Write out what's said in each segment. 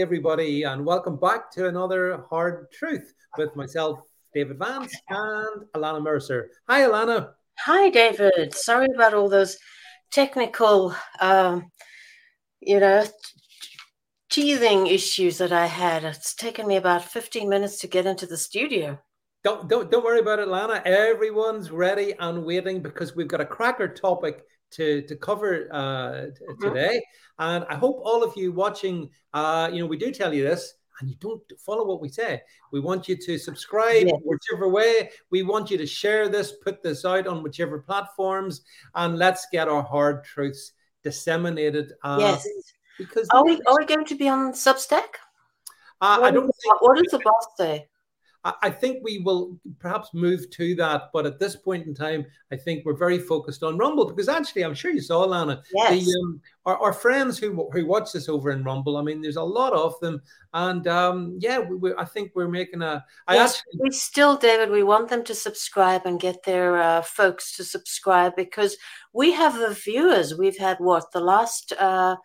everybody, and welcome back to another Hard Truth with myself, David Vance, and Ilana Mercer. Hi, Ilana. Hi, David. Sorry about all those technical, um, you know, teething issues that I had. It's taken me about 15 minutes to get into the studio. Don't don't don't worry about it, Lana. Everyone's ready and waiting because we've got a cracker topic to to cover uh, mm-hmm. today. And I hope all of you watching, uh, you know, we do tell you this, and you don't follow what we say. We want you to subscribe yes. whichever way. We want you to share this, put this out on whichever platforms, and let's get our hard truths disseminated. Uh, yes. Because are we are we going to be on Substack? Uh, I don't. Think, what does the boss say? I think we will perhaps move to that, but at this point in time, I think we're very focused on Rumble because actually, I'm sure you saw Lana. Yes. The, um, our, our, friends who who watch this over in Rumble. I mean, there's a lot of them, and um, yeah, we, we, I think we're making a. I yes, actually, we still, David, we want them to subscribe and get their uh, folks to subscribe because we have the viewers. We've had what the last. Uh,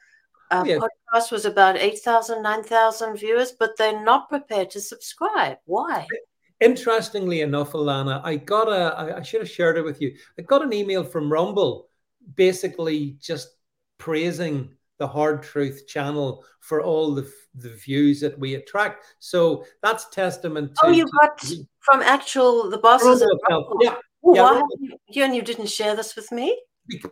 uh, yeah. podcast was about 8,000, 9,000 viewers, but they're not prepared to subscribe. Why? Interestingly enough, Ilana, I got a, I should have shared it with you. I got an email from Rumble basically just praising the Hard Truth channel for all the, the views that we attract. So that's testament to. Oh, you got to, from actual, the bosses. Rumble, yeah. Oh, yeah, you, you, and you didn't share this with me?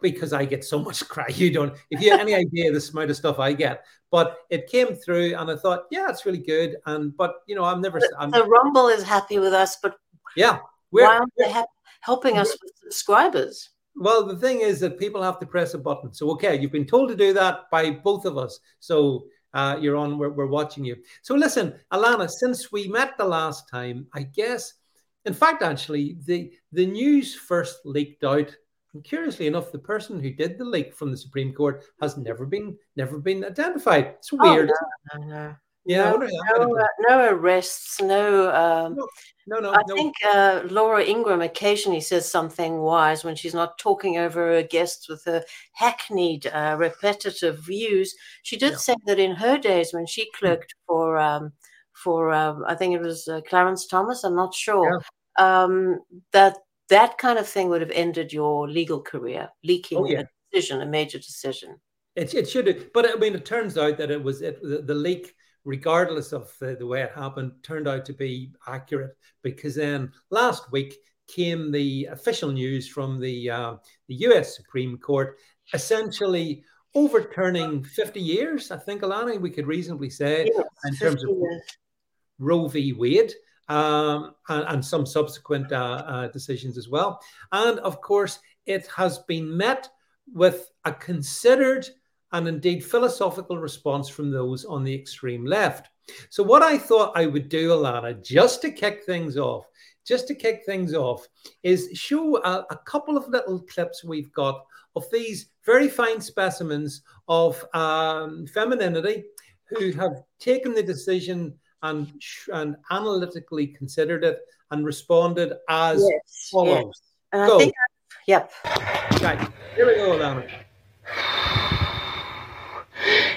Because I get so much crap. You don't. If you have any idea the amount of stuff I get, but it came through, and I thought, yeah, it's really good. And but you know, I'm never. I'm, the Rumble is happy with us, but yeah, why aren't they ha- helping us with subscribers? Well, the thing is that people have to press a button. So okay, you've been told to do that by both of us. So uh, you're on. We're, we're watching you. So listen, Ilana, since we met the last time, I guess. In fact, actually, the the news first leaked out and curiously enough, the person who did the leak from the Supreme Court has never been never been identified. It's oh, weird. Oh, no, no, Yeah, no, no, uh, no, arrests, no. Um, no, no, no. I no. think uh, Laura Ingraham occasionally says something wise when she's not talking over her guests with her hackneyed, uh, repetitive views. She did yeah. say that in her days when she hmm. clerked for, um, for um, I think it was uh, Clarence Thomas. I'm not sure. Yeah. Um, that that kind of thing would have ended your legal career, leaking oh, yeah. a decision, a major decision. It, it should have, but I mean, it turns out that it was it, the, the leak, regardless of the, the way it happened, turned out to be accurate because then last week came the official news from the uh, the U.S. Supreme Court, essentially overturning 50 years. I think, Ilana, we could reasonably say in terms of years. Roe v. Wade um, and, and, some subsequent uh, uh, decisions as well. And of course, it has been met with a considered and indeed philosophical response from those on the extreme left. So, what I thought I would do, Ilana, just to kick things off, just to kick things off, is show a, a couple of little clips we've got of these very fine specimens of um, femininity who have taken the decision and, and analytically considered it and responded as yes, follows. Yes. Go. Think, yep. Right. Here we go, Ilana.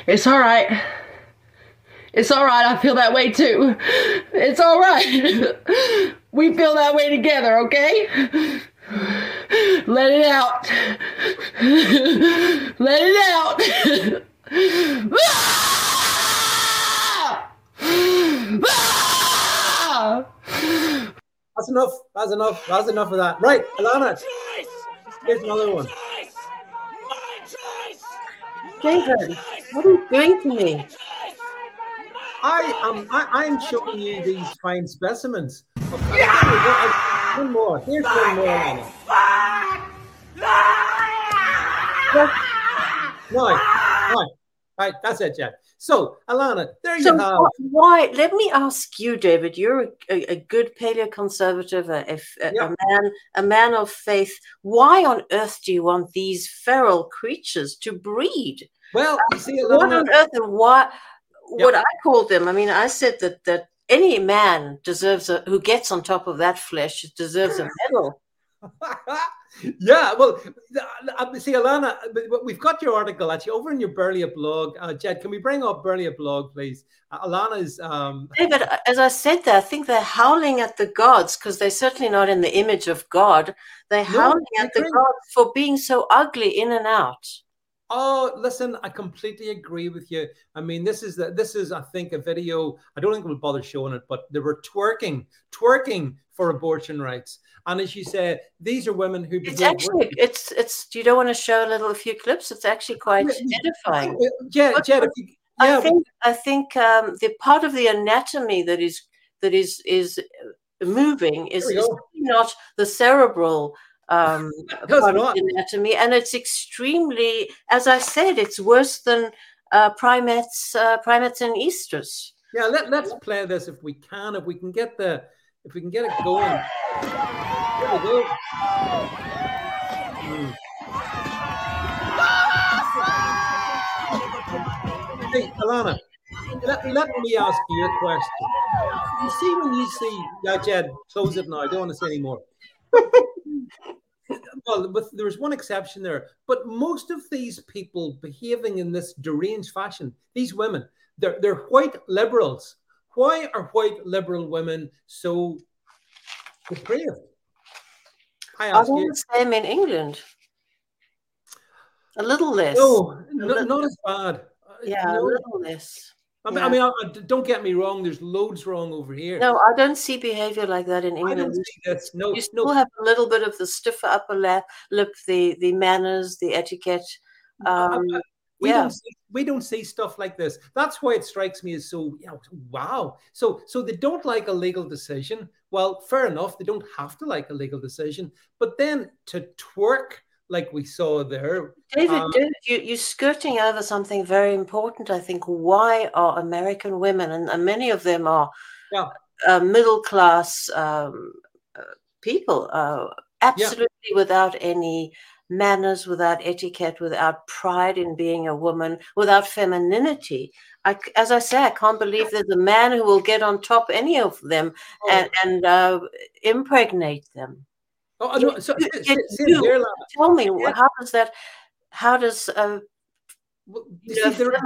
It's all right. It's all right. I feel that way too. It's all right. we feel that way together, okay? Let it out. Let it out. That's enough. That's enough. That's enough of that. Right, Ilana. Here's another one. David, what are you doing to me? I am. I, am showing you these fine specimens. Yeah. One more. Here's one more, Ilana. Right. Right. Right. That's it, Jack. So, Ilana, there so you have. Why? Let me ask you, David. You're a, a, a good paleoconservative, a, a, yeah. a, man, a man of faith. Why on earth do you want these feral creatures to breed? Well, you see, Ilana, what on earth and what? Yeah. What I called them. I mean, I said that that any man deserves a who gets on top of that flesh deserves a medal. yeah, well, uh, see, Ilana, we've got your article actually over in your Barely a blog. Uh, Jed, can we bring up Barely a blog, please? Uh, Ilana's. Um... David, as I said there, I think they're howling at the gods because they're certainly not in the image of God. They're no, howling at the gods for being so ugly in and out. Oh, listen, I completely agree with you. I mean, this is the, this is, I think, a video. I don't think we'll bother showing it, but they were twerking, twerking for abortion rights. And as you say, these are women who. It's actually, working. it's it's. You don't want to show a little, a few clips. It's actually quite edifying. Yeah, Jed, you, yeah, I think I think um, the part of the anatomy that is that is is moving is, is not the cerebral um, anatomy, and it's extremely, as I said, it's worse than uh, primates, uh, primates and estrus. Yeah, let, let's play this if we can. If we can get the, if we can get it going. Here we go. Mm. Hey, Ilana, let, let me ask you a question. You see, when you see, yeah, Jed, close it now. I don't want to say anymore. well, with, there's one exception there, but most of these people behaving in this deranged fashion, these women, they're, they're white liberals. Why are white liberal women so depraved? I ask you. the same in England. A little less. No, no not as bad. Uh, yeah, no. a little less. I mean, yeah. I mean, I, don't get me wrong. There's loads wrong over here. No, I don't see behavior like that in England. I don't see that. No, you still no. have a little bit of the stiffer upper lip, lip the the manners, the etiquette. Um, we yeah. don't see, we don't see stuff like this. That's why it strikes me as so you know, wow. So so they don't like a legal decision. Well, fair enough. They don't have to like a legal decision, but then to twerk like we saw there. David, um, you, you're skirting over something very important, I think. Why are American women, and, and many of them are yeah. uh, middle class um, uh, people, uh, absolutely yeah. without any manners, without etiquette, without pride in being a woman, without femininity. I, as I say, I can't believe there's a man who will get on top any of them oh. and, and uh, impregnate them. Oh, no, so, you, tell me yeah. how does that? How does a well, you know,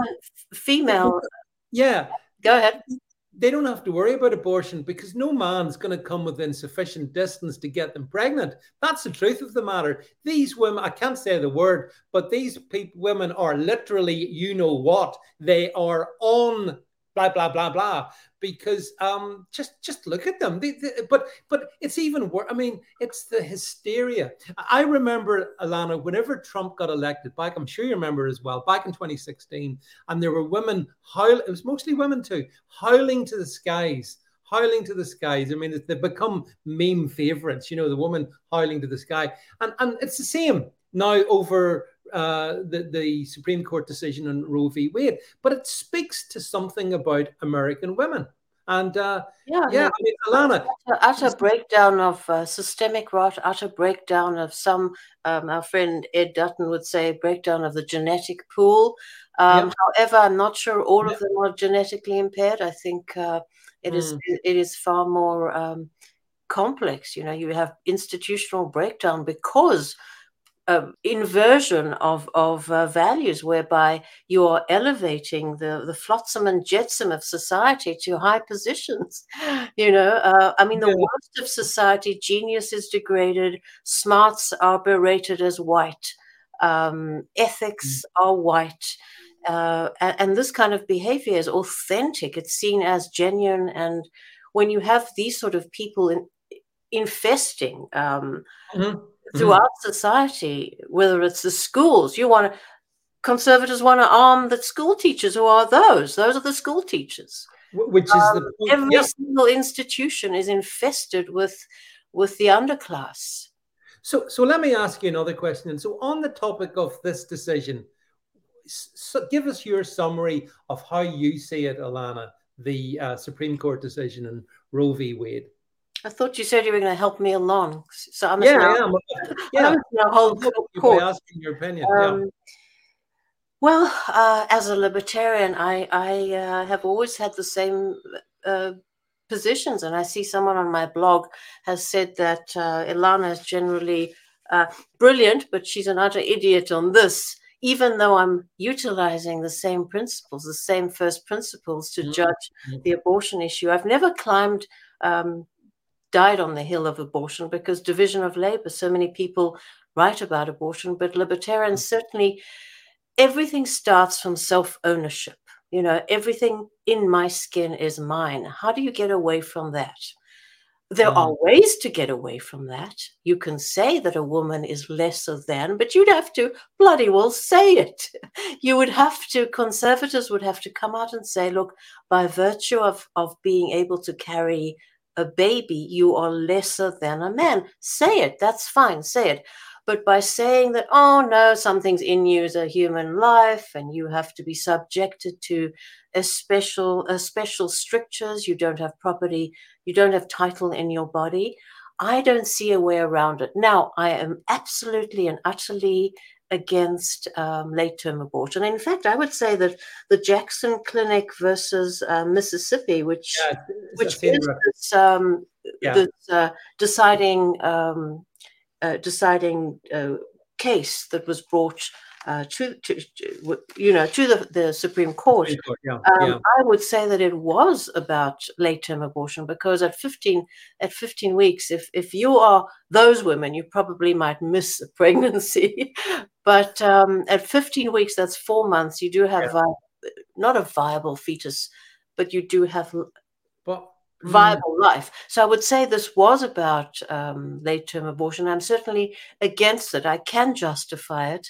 female? Yeah, go ahead. They don't have to worry about abortion because no man's going to come within sufficient distance to get them pregnant. That's the truth of the matter. These women, I can't say the word, but these people, women are literally, you know what? They are on blah blah blah blah because um just just look at them they, they, but but it's even worse i mean it's the hysteria i remember ilana whenever trump got elected back i'm sure you remember as well back in 2016 and there were women howl it was mostly women too howling to the skies howling to the skies. I mean, they've become meme favorites, you know, the woman howling to the sky. And, and it's the same now over uh, the, the Supreme Court decision on Roe v. Wade, but it speaks to something about American women. And uh, yeah, yeah, I mean, Ilana, utter, utter breakdown of uh, systemic rot, utter breakdown of some. Um, our friend Ed Dutton would say breakdown of the genetic pool. Um, However, I'm not sure all of them are genetically impaired. I think uh, it mm. is it is far more um, complex. You know, you have institutional breakdown because uh, inversion of of uh, values whereby you are elevating the the flotsam and jetsam of society to high positions you know uh, i mean the yeah. worst of society genius is degraded smarts are berated as white um, ethics mm. are white uh, and, and this kind of behavior is authentic it's seen as genuine and when you have these sort of people in, infesting um, mm-hmm throughout mm-hmm. society, whether it's the schools, you want to, conservatives want to arm the school teachers. Who are those? Those are the school teachers. Which is um, the point. every yep. single institution is infested with with the underclass. So, so let me ask you another question. And So, on the topic of this decision, so give us your summary of how you see it, Ilana, the uh, Supreme Court decision in Roe v. Wade. I thought you said you were going to help me along. So I'm yeah, now, am. Yeah, I'm hold court. asking your opinion. Um, yeah. Well, uh, as a libertarian, I I uh, have always had the same uh, positions, and I see someone on my blog has said that uh, Ilana is generally uh, brilliant, but she's an utter idiot on this, even though I'm utilizing the same principles, the same first principles to mm-hmm. judge mm-hmm. the abortion issue. I've never climbed, um, died on the hill of abortion because division of labor, so many people write about abortion, but libertarians mm-hmm. certainly, everything starts from self ownership. You know, everything in my skin is mine. How do you get away from that? There are mm. ways to get away from that. You can say that a woman is lesser than, but you'd have to bloody well say it. You would have to, conservatives would have to come out and say, look, by virtue of, of being able to carry a baby, you are lesser than a man. Say it. That's fine. Say it. But by saying that, oh no, something's in you as a human life and you have to be subjected to a special, a special strictures, you don't have property, you don't have title in your body. I don't see a way around it. Now, I am absolutely and utterly against um, late term abortion. In fact, I would say that the Jackson Clinic versus uh, Mississippi, which yeah, which is this, um, yeah. this uh, deciding um, uh, deciding uh, case that was brought uh, to, to, you know to the, the Supreme Court, yeah, um, yeah. I would say that it was about late term abortion because at 15 at 15 weeks, if if you are those women, you probably might miss a pregnancy, but um, at 15 weeks, that's four months. You do have yeah. vi- not a viable fetus, but you do have. Well, Mm. viable mm. life. So I would say this was about um, late term abortion. I'm certainly against it. I can justify it.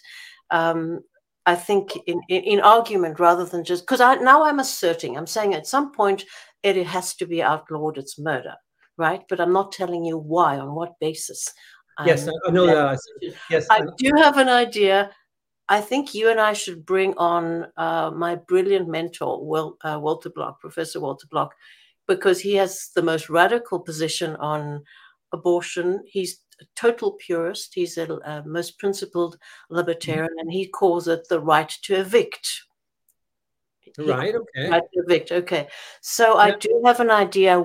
Um, I think in, in, in, argument rather than just because I now I'm asserting, I'm saying at some point it, it has to be outlawed. It's murder, right? But I'm not telling you why, on what basis. Yes, I know that. Yes, I do have an idea. I think you and I should bring on uh, my brilliant mentor, Will, uh, Walter Block, Professor Walter Block, because he has the most radical position on abortion. He's total purist. He's a, a most principled libertarian, mm-hmm. and he calls it the right to evict. Right. Okay. Right to evict. Okay. So yeah. I do have an idea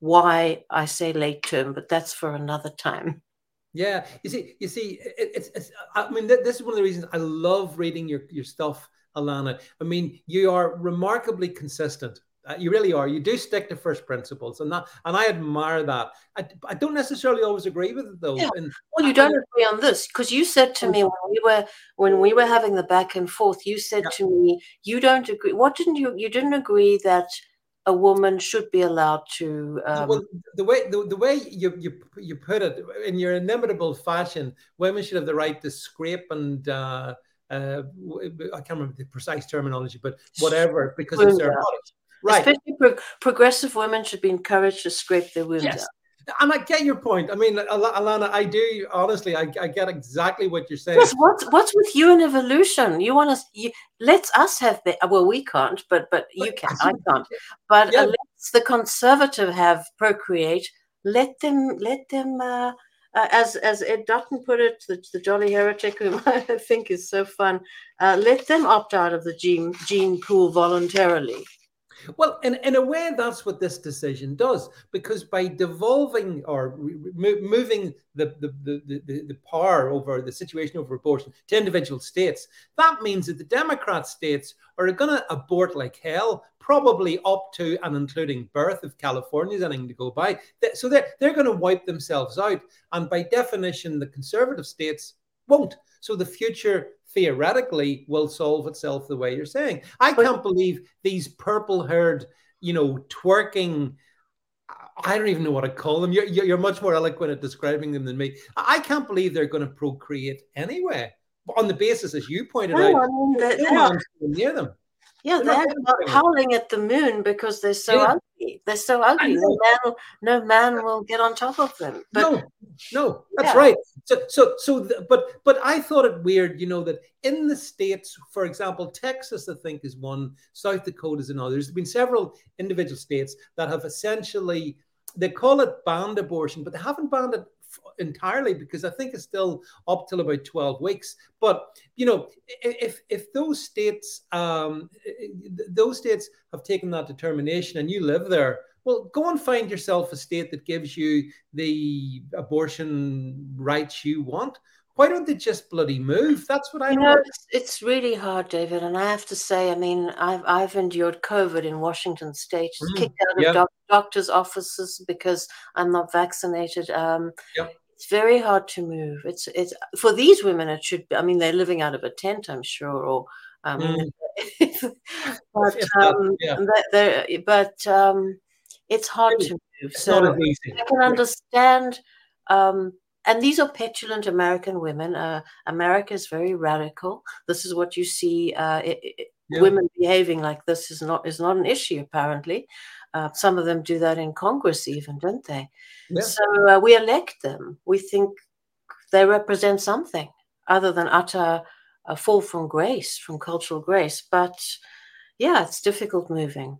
why I say late term, but that's for another time. Yeah, you see, you see, it, it's, it's. I mean, th- this is one of the reasons I love reading your your stuff, Ilana. I mean, you are remarkably consistent uh, you really are. You do stick to first principles, and that, and I admire that. I, I don't necessarily always agree with it though. Yeah. And well, you don't I, agree on this because you said to me when we were when we were having the back and forth. You said yeah. to me, you don't agree. What didn't you? You didn't agree that a woman should be allowed to. Um, well, the way the, the way you, you you put it in your inimitable fashion, women should have the right to scrape and. Uh, uh, I can't remember the precise terminology, but whatever, because it's their body. Right. Especially pro- progressive women should be encouraged to scrape their wounds yes. out. And I get your point. I mean, Ilana, I do honestly. I, I get exactly what you're saying. Yes, what's what's with you and evolution? You want us? You, let us have the well, we can't, but but you can. I can't. But yeah. uh, let's the conservative have procreate. Let them let them. Uh, uh, as as Ed Dutton put it, the, the jolly heretic, whom I think is so fun, uh, let them opt out of the gene gene pool voluntarily. Well, in, in a way, that's what this decision does, because by devolving or moving the, the, the, the, the power over the situation over abortion to individual states, that means that the Democrat states are going to abort like hell, probably up to and including birth if California's anything to go by. So they're, they're going to wipe themselves out. And by definition, the conservative states won't. So the future theoretically will solve itself the way you're saying. I can't believe these purple haired, you know, twerking. I don't even know what to call them. You're, you're much more eloquent at describing them than me. I can't believe they're going to procreate anyway, on the basis, as you pointed no, out, I mean, no near them. Yeah, they're, they're howling at the moon because they're so yeah. ugly. They're so ugly. No man, no man will get on top of them. But, no, no, that's yeah. right. So, so, so, but, but I thought it weird, you know, that in the states, for example, Texas, I think is one, South Dakota is another. There's been several individual states that have essentially they call it banned abortion, but they haven't banned it entirely because I think it's still up till about 12 weeks. But you know, if if those states um, those states have taken that determination and you live there, Well, go and find yourself a state that gives you the abortion rights you want. Why don't they just bloody move? That's what I you know. It's, it's, really hard, David, and I have to say, I mean, I've I've endured COVID in Washington State, mm, kicked out of doc- doctors' offices because I'm not vaccinated. Um, yep. It's very hard to move. It's it's for these women. It should. Be, I mean, they're living out of a tent, I'm sure, or um, mm. but um, yeah. but um, it's hard to move. So I can understand. And these are petulant American women. Uh, America is very radical. This is what you see. Uh, it, it, yeah. Women behaving like this is not is not an issue. Apparently, uh, some of them do that in Congress, even, don't they? Yeah. So uh, we elect them. We think they represent something other than utter a fall from grace, from cultural grace. But yeah, it's difficult moving.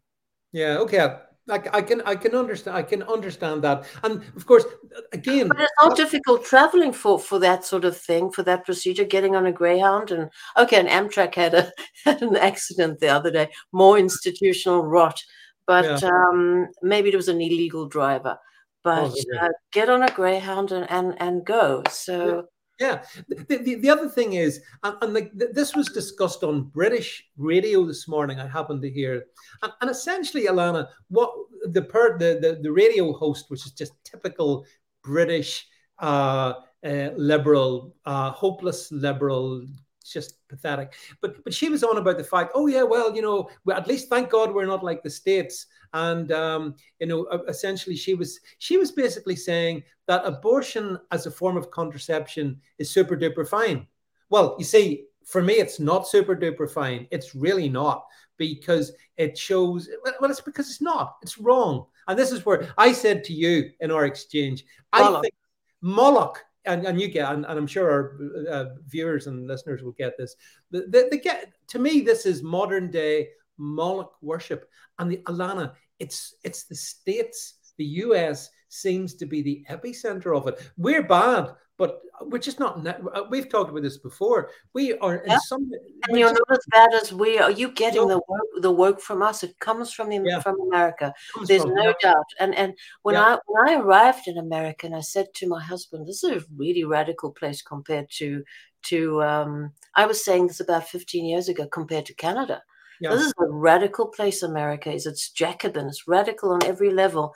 Yeah. Okay. I, I can I can understand I can understand that, and of course, again, but it's not difficult traveling for for that sort of thing for that procedure. Getting on a Greyhound and okay, an Amtrak had a had an accident the other day. More institutional rot, but yeah. um, maybe it was an illegal driver. But oh, uh, get on a Greyhound and and, and go. So. Yeah. The, the, the, other thing is, and, and the, this was discussed on British radio this morning. I happened to hear, and, and essentially, Ilana, what the, per, the the the radio host, which is just typical British uh, uh, liberal, uh, hopeless liberal, just pathetic. But but she was on about the fact, oh yeah, well, you know, at least thank God we're not like the states. And um, you know essentially she was she was basically saying that abortion as a form of contraception is super duper fine. Well you see for me it's not super duper fine. It's really not because it shows well it's because it's not. It's wrong. And this is where i said to you in our exchange moloch. i think moloch and, and you get and, and i'm sure our uh, viewers and listeners will get this the, the, the get to me this is modern day Moloch worship. And the Ilana, it's it's the states, the US seems to be the epicenter of it. We're bad, but we're just not. Uh, we've talked about this before. We are yeah. in some. And you're not as bad as we are. You getting no. the work, the work from us? It comes from the, yeah. from America. There's from, no yeah. doubt. And and when I when I arrived in America, and I said to my husband, "This is a really radical place compared to to." Um, I was saying this about 15 years ago compared to Canada. Yeah. This is a radical place, America is. It's Jacobin, it's radical on every level.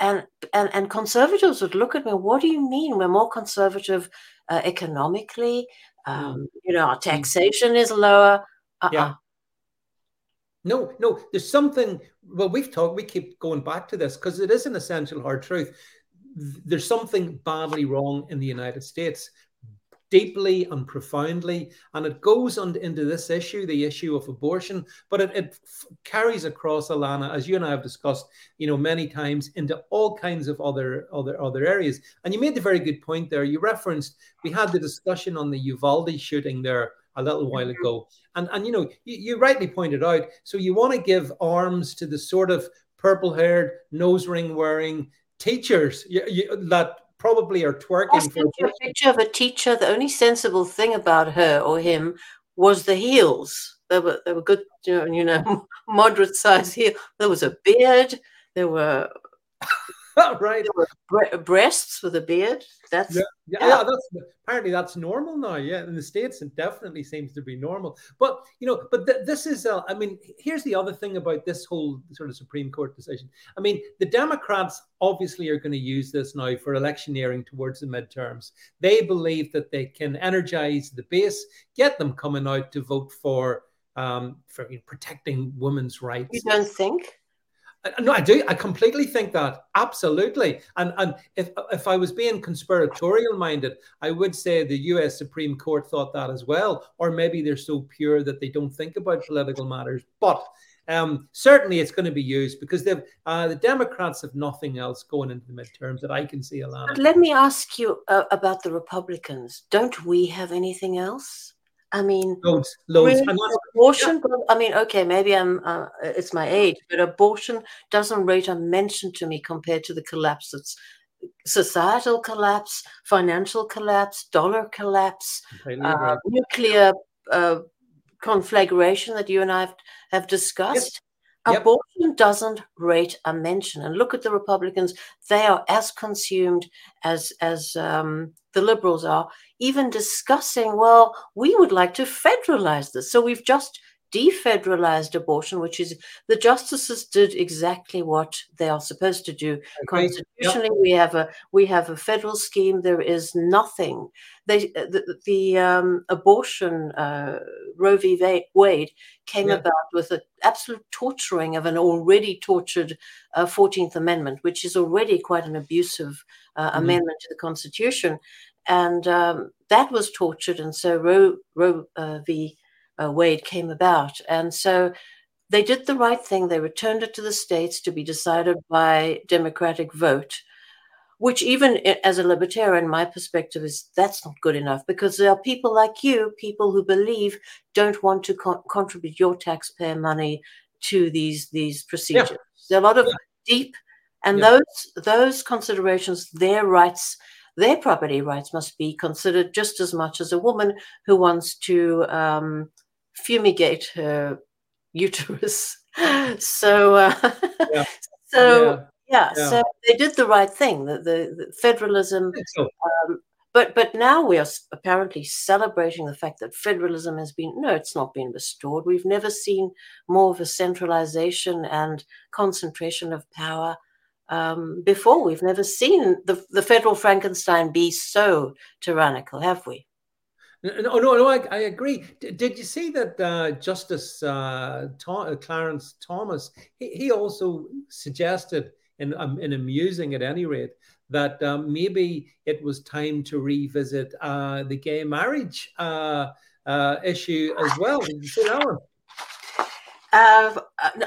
And, and, and conservatives would look at me, what do you mean? We're more conservative uh, economically. Mm. Um, mm. You know, our mm. taxation is lower. Uh-uh. Yeah. No, no, there's something. Well, we've talked, we keep going back to this because it is an essential hard truth. There's something badly wrong in the United States deeply and profoundly. And it goes on into this issue, the issue of abortion, but it, it f- carries across, Ilana, as you and I have discussed, you know, many times into all kinds of other other other areas. And you made a very good point there. You referenced we had the discussion on the Uvalde shooting there a little while mm-hmm. ago. And and you know, you, you rightly pointed out, so you want to give arms to the sort of purple haired, nose ring wearing teachers you, you, that probably are twerking. For a picture of a teacher. The only sensible thing about her or him was the heels. They were they were good, you know, moderate size heel. There was a beard. There were right. Bre- breasts with a beard. That's yeah, yeah, yeah. That's apparently that's normal now. Yeah, in the states, it definitely seems to be normal. But you know, but th- this is. Uh, I mean, here's the other thing about this whole sort of Supreme Court decision. I mean, the Democrats obviously are going to use this now for electioneering towards the midterms. They believe that they can energize the base, get them coming out to vote for um, for you know, protecting women's rights. You don't think? No, I do. I completely think that absolutely. And and if if I was being conspiratorial minded, I would say the U.S. Supreme Court thought that as well, or maybe they're so pure that they don't think about political matters. But um, certainly, it's going to be used because they've uh, the Democrats have nothing else going into the midterms that I can see. Ilana. But let me ask you uh, about the Republicans. Don't we have anything else? I mean, loads, loads. Really abortion. Yeah. I mean, okay, maybe I'm. Uh, it's my age, but abortion doesn't rate a mention to me compared to the collapse. It's societal collapse, financial collapse, dollar collapse, uh, nuclear uh, conflagration that you and I have, have discussed. Yes. Yep. Abortion doesn't rate a mention. And look at the Republicans; they are as consumed as as um, the Liberals are, even discussing. Well, we would like to federalize this, so we've just defederalized abortion, which is the justices did exactly what they are supposed to do. Okay. Constitutionally, yep. we have a we have a federal scheme. There is nothing. They the, the um, abortion uh, Roe v. Wade came yep. about with an absolute torturing of an already tortured uh, Fourteenth uh, Amendment, which is already quite an abusive uh, mm-hmm. amendment to the Constitution, and um, that was tortured. And so Roe Roe uh, v uh, Wade came about. And so they did the right thing. They returned it to the states to be decided by democratic vote, which, even as a libertarian, my perspective is that's not good enough because there are people like you, people who believe don't want to co- contribute your taxpayer money to these these procedures. Yeah. There are a lot of yeah. deep, and yeah. those those considerations, their rights their property rights must be considered just as much as a woman who wants to um, fumigate her uterus. so, uh, yeah. so yeah. yeah. so they did the right thing. The, the, the federalism. So. Um, but but now we are apparently celebrating the fact that federalism has been no, it's not been restored. We've never seen more of a centralization and concentration of power um, before. We've never seen the the federal Frankenstein be so tyrannical, have we? No, no, no. I, I agree. D- did you see that uh, Justice uh, uh, Clarence Thomas? He, he also suggested, in um, in amusing at any rate, that um, maybe it was time to revisit uh, the gay marriage uh, uh, issue as well. Did you see that one?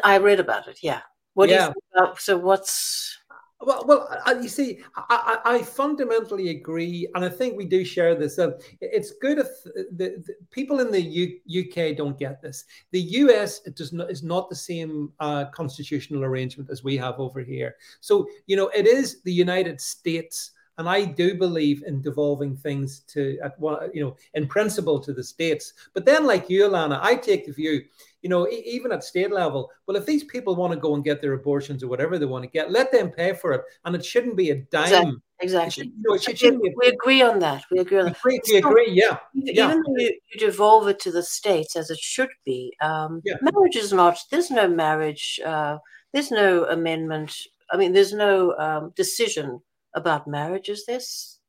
I read about it. Yeah. What yeah. About, so what's well, well, you see, I, I, fundamentally agree, and I think we do share this. Uh, it's good if the, the, people in the U, UK don't get this. The US it does not, is not the same uh, constitutional arrangement as we have over here. So, you know, it is the United States and I do believe in devolving things to, at one, you know, in principle to the states. But then, like you, Ilana, I take the view, you know, even at state level, well, if these people want to go and get their abortions or whatever they want to get, let them pay for it, and it shouldn't be a dime. Exactly. exactly. Should, you know, should, we, we, agree on that. We agree on that. We, we agree. Yeah. Even yeah. though you, you, devolve it to the states as it should be, um, yeah. marriage is not. There's no marriage. Uh, there's no amendment. I mean, there's no um, decision about marriage is this?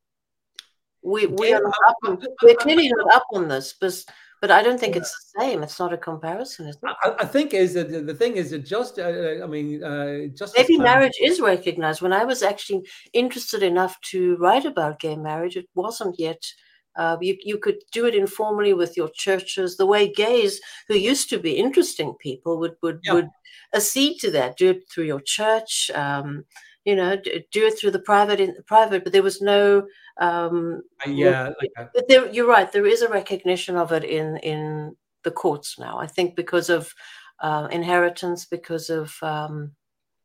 We we yeah, are up on, we're clearly not up on this, but but I don't think yeah. it's the same. It's not a comparison, is? I, I think is that the thing is that just uh, uh I mean uh, just maybe marriage is recognized. When I was actually interested enough to write about gay marriage, it wasn't yet. Uh, you, you could do it informally with your churches, the way gays who used to be interesting people would would yeah. would accede to that. Do it through your church. Um, you know do it through the private in private but there was no um uh, yeah like but there, you're right there is a recognition of it in in the courts now i think because of uh, inheritance because of um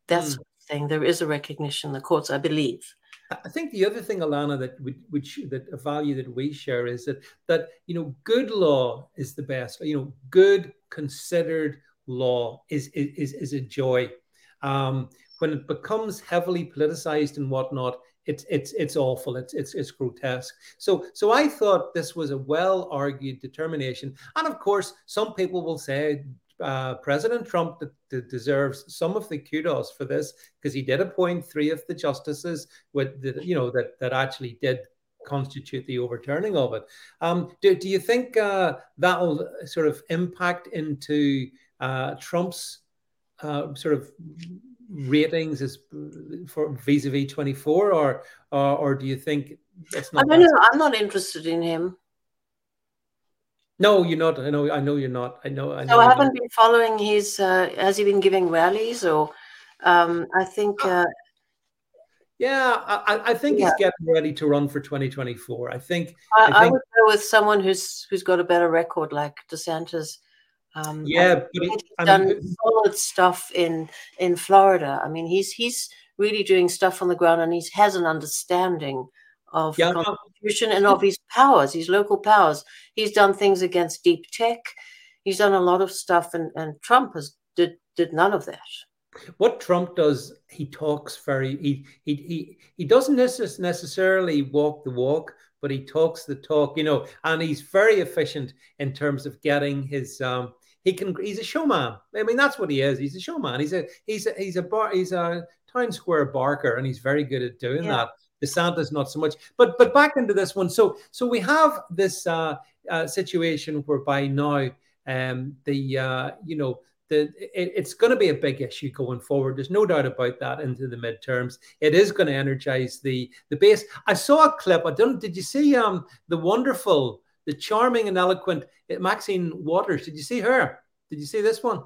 that mm. sort of thing there is a recognition in the courts i believe I think the other thing, Ilana, that which that a value that we share is that that you know good law is the best. You know, good considered law is is is a joy. Um, when it becomes heavily politicized and whatnot, it's it's it's awful. It's it's it's grotesque. So so I thought this was a well argued determination, and of course, some people will say uh, President Trump deserves some of the kudos for this because he did appoint three of the justices with the, you know that that actually did constitute the overturning of it. Um, do, do you think uh, that will sort of impact into uh, Trump's uh, sort of ratings is for vis-a-vis 24 or or, or do you think it's not I don't know. I'm not interested in him. No, you're not. I know. I know you're not. I know. I know. So I haven't been following his. Uh, has he been giving rallies or? Um, I think. Uh, yeah, I, I think yeah. he's getting ready to run for 2024. I think. I, I, think, I would go with someone who's who's got a better record, like DeSantis. Um, yeah, but he's done solid stuff in in Florida. I mean, he's he's really doing stuff on the ground, and he has an understanding of yeah, the constitution and of his powers, his local powers. He's done things against deep tech. He's done a lot of stuff, and, and Trump has did did none of that. What Trump does, he talks very he he he, he doesn't necessarily walk the walk, but he talks the talk, you know, and he's very efficient in terms of getting his um he can he's a showman. I mean, that's what he is. He's a showman. He's a he's a he's a bar he's a town square barker, and he's very good at doing yeah. that. DeSantis not so much. But but back into this one. So so we have this uh, uh situation whereby now um the uh you know the, it, it's going to be a big issue going forward. There's no doubt about that into the midterms. It is going to energize the the base. I saw a clip. I don't. Did you see um the wonderful, the charming and eloquent uh, Maxine Waters? Did you see her? Did you see this one?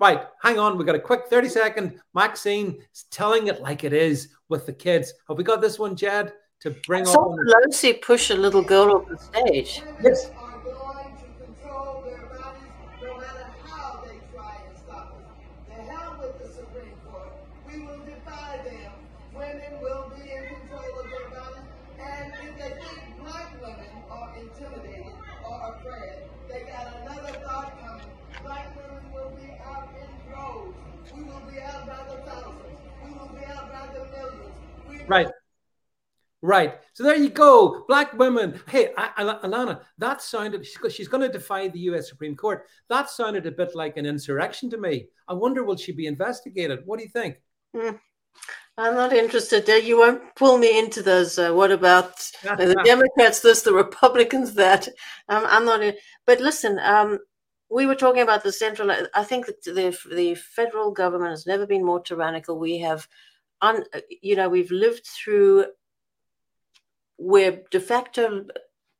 Right, hang on. We got a quick 30 second. Maxine is telling it like it is with the kids. Have we got this one, Jed, to bring I saw Pelosi push a little girl off the stage. Yes. Right. Right. So there you go. Black women. Hey, Ilana, that sounded, she's going to defy the US Supreme Court. That sounded a bit like an insurrection to me. I wonder, will she be investigated? What do you think? Mm. I'm not interested. You won't pull me into those. Uh, what about the Democrats this, the Republicans that? Um, I'm not in. But listen, um, we were talking about the central. I think that the, the federal government has never been more tyrannical. We have un, you know, we've lived through where de facto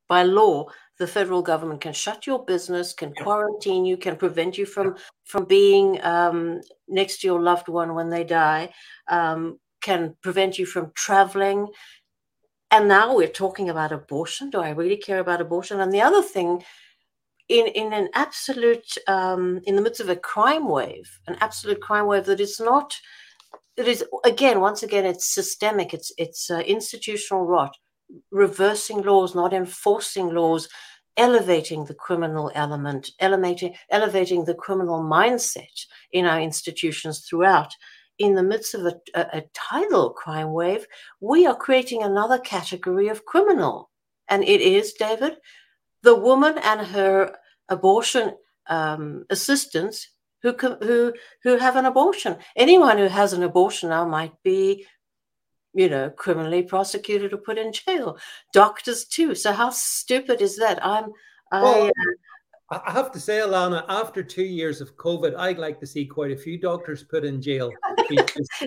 by law the federal government can shut your business can quarantine you can prevent you from from being um, next to your loved one when they die um, can prevent you from traveling. And now we're talking about abortion. Do i really care about abortion? And the other thing in in an absolute um, in the midst of a crime wave an absolute crime wave that is not it is again once again it's systemic it's it's uh, institutional rot reversing laws not enforcing laws elevating the criminal element elevating elevating the criminal mindset in our institutions throughout. In the midst of a, a, a tidal crime wave we are creating another category of criminal. And it is david the woman and her abortion um, assistants who who who have an abortion. Anyone who has an abortion now might be, you know, criminally prosecuted or put in jail. Doctors too. So how stupid is that? I'm. Well, I, uh, I have to say, Ilana, after two years of COVID, I'd like to see quite a few doctors put in jail.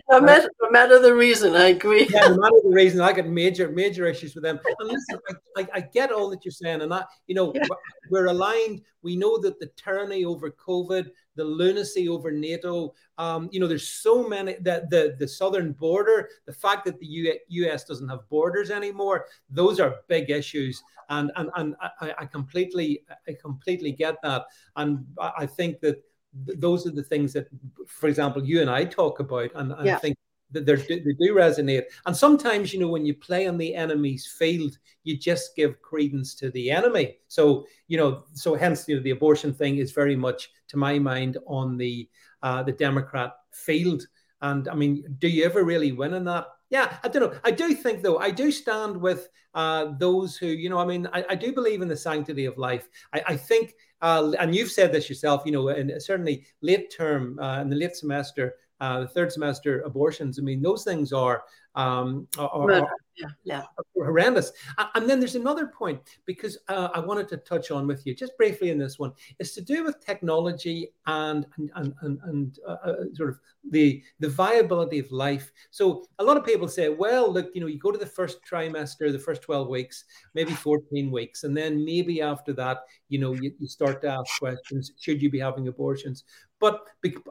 no, matter, no matter the reason, I agree. Yeah, no matter the reason, I got major, major issues with them. And listen, I, I, I get all that you're saying, and that you know, yeah. we're aligned. We know that the tyranny over COVID, the lunacy over NATO. Um, you know, there's so many that the the southern border, the fact that the U- U.S. doesn't have borders anymore, those are big issues, and and and I, I completely I completely get that, and I think that those are the things that, for example, you and I talk about, and, and yeah. I think they do resonate. And sometimes, you know, when you play on the enemy's field, you just give credence to the enemy. So, you know, so hence, you know, the abortion thing is very much, to my mind, on the uh, the Democrat field. And I mean, do you ever really win in that? Yeah, I don't know. I do think, though, I do stand with uh, those who, you know, I mean, I, I do believe in the sanctity of life. I, I think, uh, and you've said this yourself, you know, and certainly late term uh, in the late semester, uh, the third semester abortions. I mean, those things are, um, are, are yeah, yeah. horrendous. And then there's another point because uh, I wanted to touch on with you just briefly in this one. It's to do with technology and and and, and uh, uh, sort of the the viability of life. So a lot of people say, well, look, you know, you go to the first trimester, the first 12 weeks, maybe 14 weeks, and then maybe after that, you know, you, you start to ask questions: Should you be having abortions? But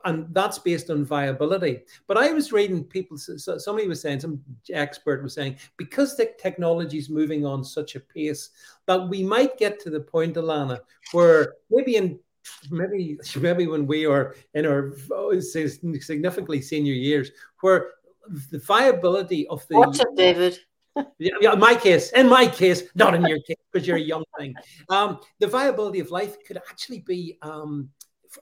and that's based on viability. But I was reading people. Somebody was saying, some expert was saying, because the technology is moving on such a pace, that we might get to the point, Ilana, where maybe in maybe maybe when we are in our significantly senior years, where the viability of the what's up, David? yeah, yeah, my case, in my case, not in your case, because you're a young thing. Um, the viability of life could actually be um,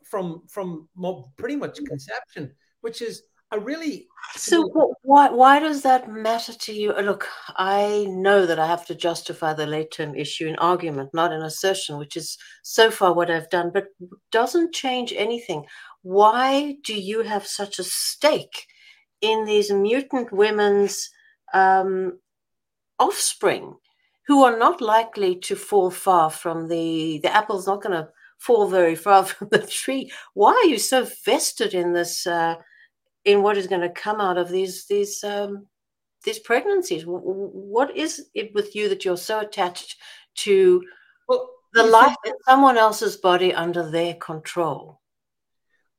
from from pretty much conception, which is a really so why why does that matter to you? Look, I know that I have to justify the late term issue in argument, not in assertion, which is so far what I've done, but doesn't change anything. Why do you have such a stake in these mutant women's um, offspring who are not likely to fall far from the the apple's not going to fall very far from the tree. Why are you so vested in this? Uh, in what is going to come out of these these um, these pregnancies? What is it with you that you're so attached to well, the life in someone else's body under their control?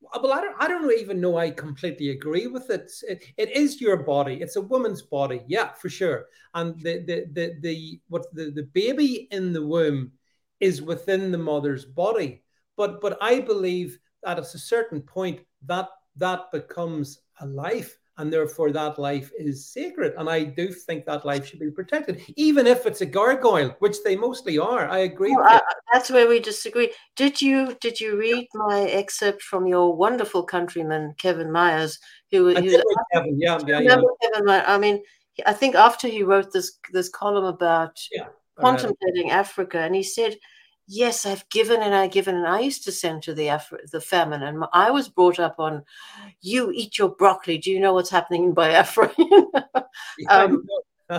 well, I don't, I don't even know I completely agree with it. it. It is your body. It's a woman's body, yeah, for sure. And the the the the what the, the baby in the womb is within the mother's body. But but I believe that at a certain point that that becomes a life and therefore that life is sacred. And I do think that life should be protected, even if it's a gargoyle, which they mostly are. I agree. Well, I, that's where we disagree. Did you did you read my excerpt from your wonderful countryman Kevin Myers, who, who Kevin, yeah, yeah, yeah. Kevin Myers, I mean, I think after he wrote this this column about yeah, contemplating Africa, and he said yes, I've given and I've given. And I used to send to the Af- the famine. And I was brought up on, you eat your broccoli. Do you know what's happening in Biafra? um,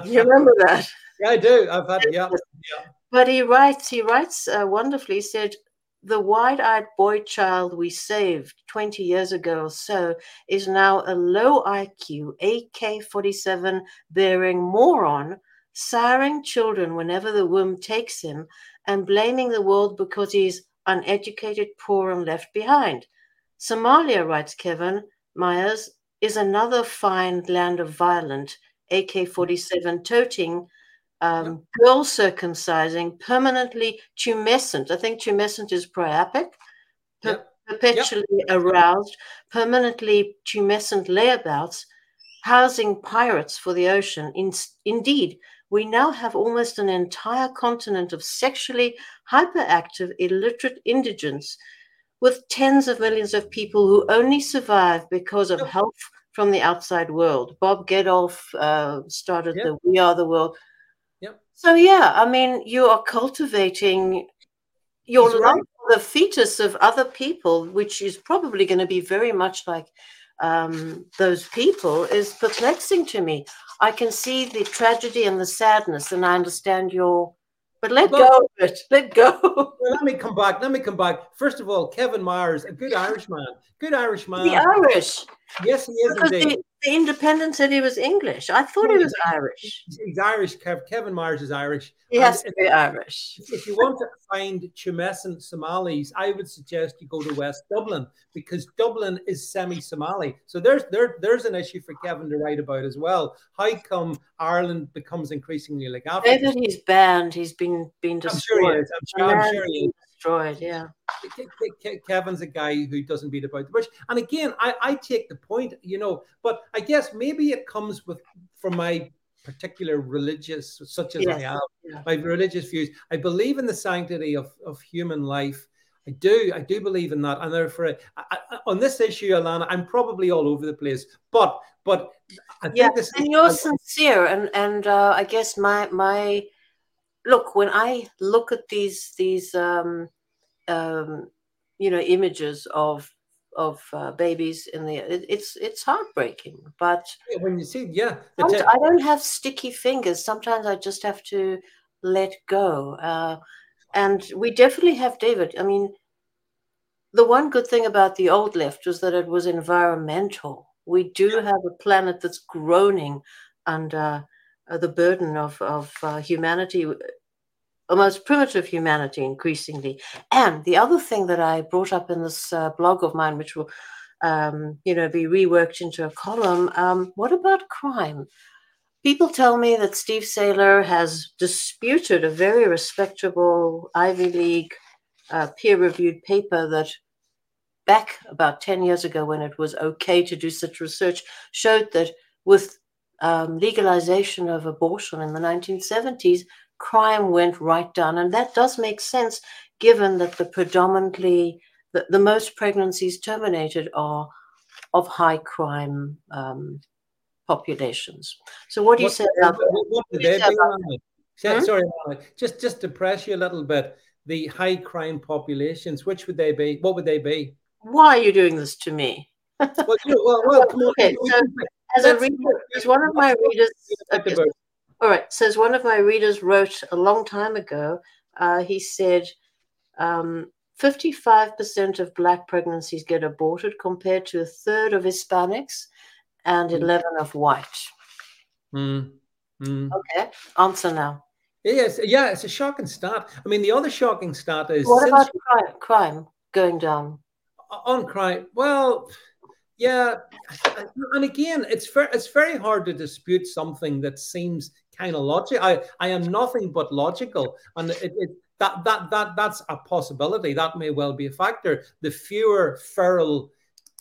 you remember that? Yeah, I do. I've had, yeah. yeah. But he writes, he writes uh, wonderfully. He said, the wide eyed boy child we saved 20 years ago or so is now a low IQ AK 47 bearing moron, siring children whenever the womb takes him, and blaming the world because he's uneducated, poor, and left behind. Somalia, writes Kevin Myers, is another fine land of violent AK 47 toting, um, girl circumcising, permanently tumescent. I think tumescent is priapic, per- yep. perpetually yep. aroused, permanently tumescent layabouts, housing pirates for the ocean. In- indeed, we now have almost an entire continent of sexually hyperactive, illiterate indigents with tens of millions of people who only survive because of help from the outside world. Bob Geldof uh, started yep. the We Are the World. Yep. So, yeah, I mean, you are cultivating your He's life right. the fetus of other people, which is probably going to be very much like um, those people, is perplexing to me. I can see the tragedy and the sadness, and I understand your. But let well, go of it. Let go. Well, let me come back. Let me come back. First of all, Kevin Myers, a good Irishman. Good Irishman. The Irish. Yes, he is because indeed. The, Independent said he was English. I thought he was Irish. He's Irish. Kevin Myers is Irish. He has to be Irish. If you want to find tumescent Somalis, I would suggest you go to West Dublin because Dublin is semi-Somali. So there's there, there's an issue for Kevin to write about as well. How come Ireland becomes increasingly like Africa? David, he's banned. He's been been destroyed. I'm sure he is. I'm sure, I'm sure he is. Destroyed. Yeah. Kevin's a guy who doesn't beat about the bush. And again, I, I take the point, you know, but I guess maybe it comes with from my particular religious, such as yes. I have, yeah. my religious views. I believe in the sanctity of, of human life. I do, I do believe in that, and therefore, I, I, on this issue, Ilana, I'm probably all over the place. But, but I yeah, this and you're sincere, and and uh, I guess my my look when I look at these these um, um, you know images of of uh, babies in the it, it's it's heartbreaking but when you see yeah i don't have sticky fingers. Sometimes i just have to let go uh, and we definitely have david. I mean the one good thing about the old left was that it was environmental. We do have a planet that's groaning under uh, the burden of of uh, humanity almost primitive humanity increasingly. And the other thing that I brought up in this uh, blog of mine, which will, um, you know, be reworked into a column, um, what about crime? People tell me that Steve Sailer has disputed a very respectable Ivy League uh, peer-reviewed paper that back about 10 years ago when it was okay to do such research showed that with um, legalization of abortion in the 1970s, crime went right down. And that does make sense given that the predominantly the, the most pregnancies terminated are of high crime um, populations. So, what do you what, say about what, what would they be? Hmm? Sorry, just just to press you a little bit. The high crime populations, which would they be? What would they be? Why are you doing this to me? well, you know, well, well, on. Okay, so as a reader, as one of my readers, okay, all right, says one of my readers wrote a long time ago. Uh, he said, um, 55% of black pregnancies get aborted compared to a third of Hispanics and mm. 11 of white. Mm. Mm. Okay, answer now. Yes, yeah, it's a shocking stat. I mean, the other shocking stat is what about crime, crime going down? On crime, well, yeah, and again, it's very, it's very hard to dispute something that seems kind of logical. I, I am nothing but logical, and it, it that that that that's a possibility. That may well be a factor. The fewer feral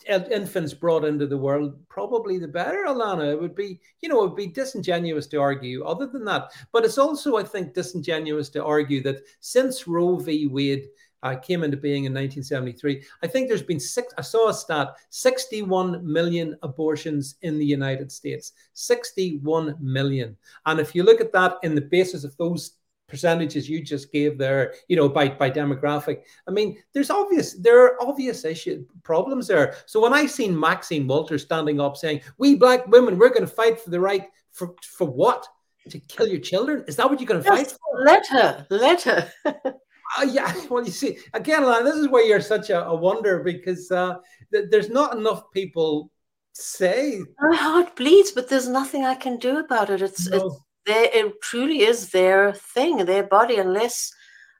infants brought into the world, probably the better, Ilana. It would be, you know, it would be disingenuous to argue other than that. But it's also, I think, disingenuous to argue that since Roe v. Wade uh, came into being in 1973, I think there's been six, I saw a stat 61 million abortions in the United States. 61 million. And if you look at that in the basis of those percentages you just gave there, you know, by by demographic. I mean, there's obvious there are obvious issue problems there. So when I seen Maxine Walters standing up saying, "We black women, we're going to fight for the right for for what? To kill your children? Is that what you're going to fight for?" Let her, let her. Uh, yeah, well, you see, again, this is where you're such a, a wonder because uh, th- there's not enough people say. My heart bleeds, but there's nothing I can do about it. It's, no. it's they, it truly is their thing, their body, unless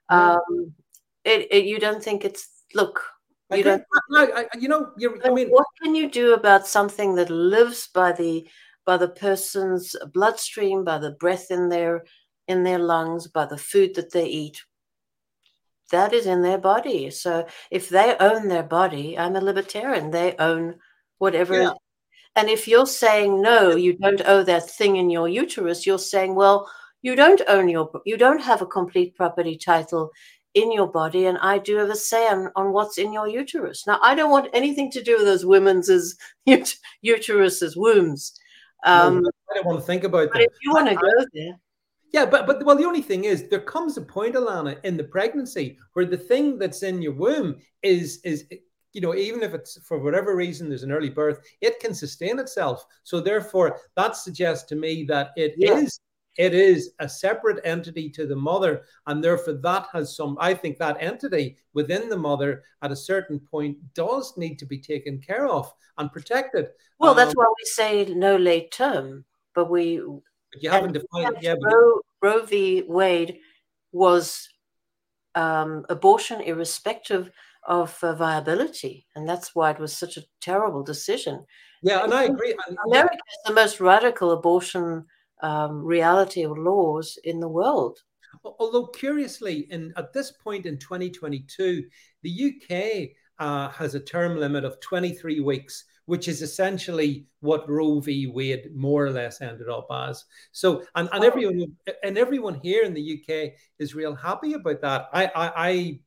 um, it, it, you don't think it's look. You I don't. I, you know, I mean, what can you do about something that lives by the by the person's bloodstream, by the breath in their in their lungs, by the food that they eat? That is in their body. So if they own their body, I'm a libertarian. They own whatever yeah. And if you're saying no, you don't owe that thing in your uterus, you're saying, well, you don't own your, you don't have a complete property title in your body, and I do have a say on, on what's in your uterus. Now, I don't want anything to do with those women's ut- uteruses, wombs. Um, no, I don't want to think about that. But if you want to go there. Yeah, but but well, the only thing is, there comes a point, Ilana, in the pregnancy where the thing that's in your womb is is you know, even if it's for whatever reason there's an early birth, it can sustain itself. So therefore, that suggests to me that it yeah. is it is a separate entity to the mother, and therefore that has some. I think that entity within the mother at a certain point does need to be taken care of and protected. Well, um, that's why we say no late term, but we. But you haven't defined. Yeah, Roe, Roe v. Wade was um, abortion irrespective of uh, viability, and that's why it was such a terrible decision. Yeah, and I agree. America is the most radical abortion um, reality of laws in the world. Although curiously, in at this point in 2022, the UK uh, has a term limit of 23 weeks, which is essentially what Roe v. Wade more or less ended up as. So, and, and everyone and everyone here in the UK is real happy about that. I I, I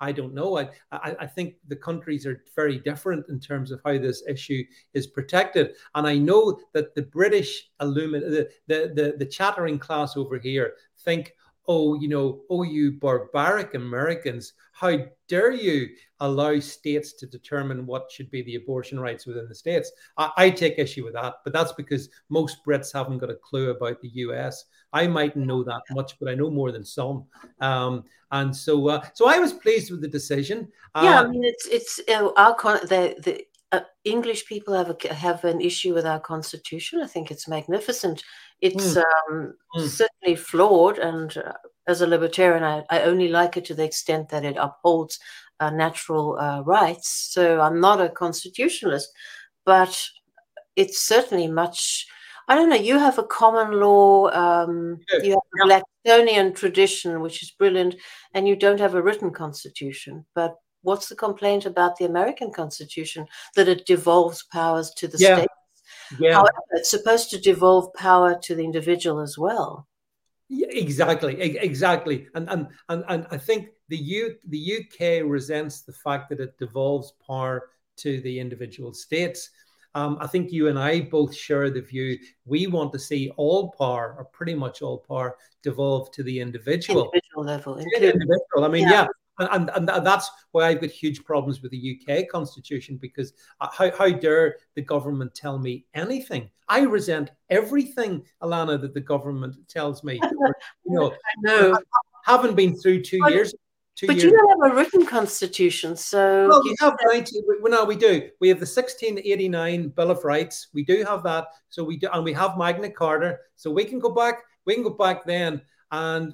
I don't know. I, I, I think the countries are very different in terms of how this issue is protected. And I know that the British illumin the, the, the, the chattering class over here think, oh, you know, oh, you barbaric Americans, how dare you allow states to determine what should be the abortion rights within the states? I, I, take issue with that, but that's because most Brits haven't got a clue about the US. I mightn't know that much, but I know more than some. Um, and so, uh, so I was pleased with the decision. Yeah, uh, I mean, it's it's uh, our con- the the uh, English people have a, have an issue with our constitution. I think it's magnificent. It's mm. Um, mm. certainly flawed, and uh, as a libertarian, I, I, only like it to the extent that it upholds uh, natural uh, rights. So I'm not a constitutionalist, but it's certainly much. I don't know. You have a common law. Um, you have a Blackstonian tradition, which is brilliant, and you don't have a written constitution. But what's the complaint about the American Constitution that it devolves powers to the yeah. states? Yeah. However, it's supposed to devolve power to the individual as well. Yeah, exactly, exactly, and and and and I think the U, the UK resents the fact that it devolves power to the individual states. Um, I think you and I both share the view we want to see all power, or pretty much all power, devolve to the individual. Individual level. Individual. I mean, yeah. yeah. And, and, and, that's why I've got huge problems with the UK constitution because uh, how, how dare the government tell me anything? I resent everything, Ilana, that the government tells me. you know, I know. I haven't been through two years Two but years. you don't have a written constitution, so well, we have 19, well, no, we do. We have the 1689 Bill of Rights. We do have that. So we do, and we have Magna Carta. So we can go back. We can go back then, and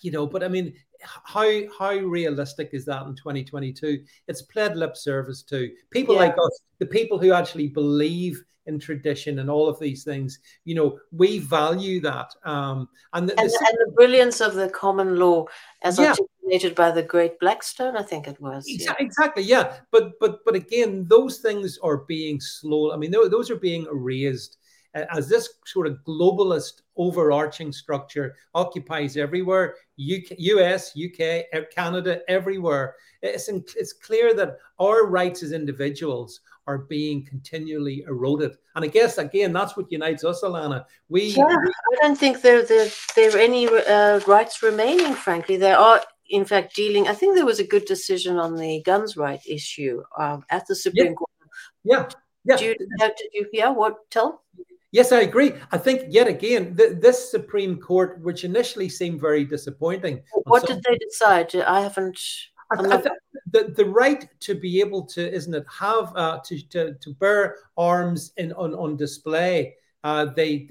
you know. But I mean, how how realistic is that in 2022? It's pled lip service to people yeah. like us, the people who actually believe in tradition and all of these things. You know, we value that. Um, and, the, and, the, and the brilliance of the common law, as yeah. articulated by the great Blackstone, I think it was. Yeah. Exactly, yeah. But but but again, those things are being slow. I mean, those are being erased as this sort of globalist overarching structure occupies everywhere UK, US, UK, Canada, everywhere. It's, it's clear that our rights as individuals are being continually eroded. And I guess, again, that's what unites us, Ilana. We, yeah, I don't think there, there, there are any uh, rights remaining, frankly. There are in fact, dealing. I think there was a good decision on the guns right issue um, at the Supreme yeah. Court. Yeah, yeah. Did you, did you hear what? Tell. Yes, I agree. I think yet again, th- this Supreme Court, which initially seemed very disappointing. What did they decide? I haven't. I, I the, the right to be able to, isn't it, have uh, to, to, to bear arms in on, on display uh, they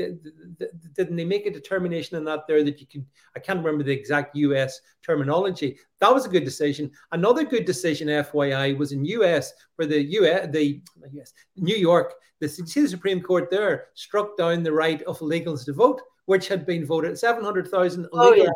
didn't they make a determination in that there that you can I can't remember the exact US terminology. That was a good decision. Another good decision, FYI, was in US where the US the US New York the, the Supreme Court there struck down the right of illegals to vote, which had been voted seven hundred thousand oh, yeah.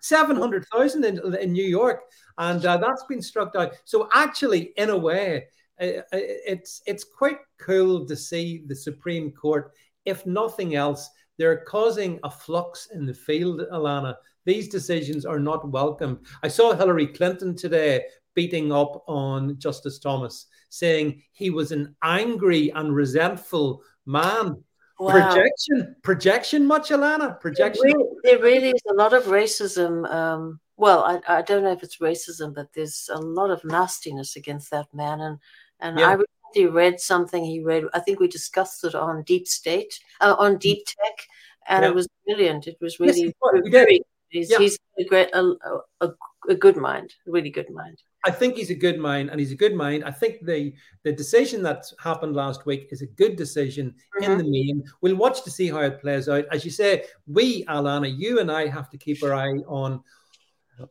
700,000 in, in New York, and uh, that's been struck down. So, actually, in a way, uh, uh it's it's quite cool to see the Supreme Court if nothing else, they're causing a flux in the field, Ilana. These decisions are not welcome. I saw Hillary Clinton today beating up on Justice Thomas, saying he was an angry and resentful man. Wow. Projection, projection, much, Ilana? Projection. There really, really, is a lot of racism. Um, well, I, I don't know if it's racism, but there's a lot of nastiness against that man, and and yeah. I he read something he read. I think we discussed it on Deep State, uh, on Deep Tech, and yeah. it was brilliant. It was really yes, very. He's, yeah. he's a great, a, a, a good mind, really good mind. I think he's a good mind, and he's a good mind. I think the the decision that happened last week is a good decision mm-hmm. in the main. We'll watch to see how it plays out. As you say, we, Ilana, you and I have to keep our eye on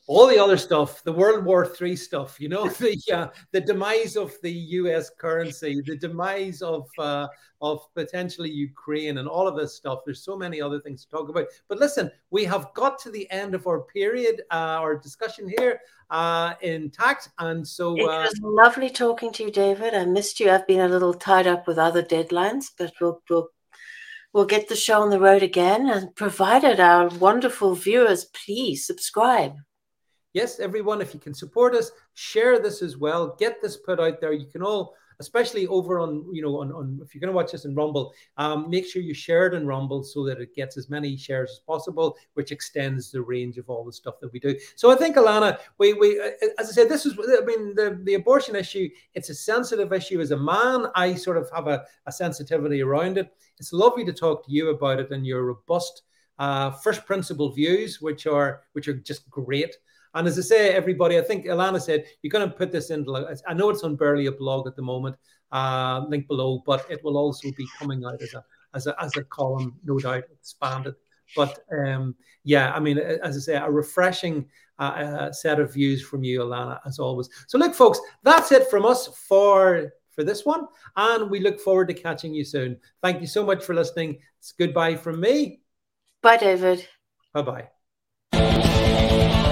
all the other stuff, the World War III stuff, you know, the uh, the demise of the U.S. currency, the demise of uh, of potentially Ukraine, and all of this stuff. There's so many other things to talk about. But listen, we have got to the end of our period, uh, our discussion here uh, intact, and so it uh, was lovely talking to you, David. I missed you. I've been a little tied up with other deadlines, but we'll we'll we'll get the show on the road again. And provided our wonderful viewers, please subscribe yes, everyone, if you can support us, share this as well. Get this put out there. You can all, especially over on, you know, on, on if you're going to watch this in Rumble, um, make sure you share it in Rumble so that it gets as many shares as possible, which extends the range of all the stuff that we do. So I think, Ilana, we, we uh, as I said, this is, I mean, the, the abortion issue, it's a sensitive issue. As a man, I sort of have a, a sensitivity around it. It's lovely to talk to you about it and your robust uh, first principle views, which are which are just great. And as I say, everybody, I think Ilana said you're going to put this into. I know it's on barely a blog at the moment, uh, link below, but it will also be coming out as a as a as a column, no doubt expanded. But um, yeah, I mean, as I say, a refreshing uh, uh, set of views from you, Ilana, as always. So look, folks, that's it from us for for this one, and we look forward to catching you soon. Thank you so much for listening. It's goodbye from me. Bye, David. Bye bye.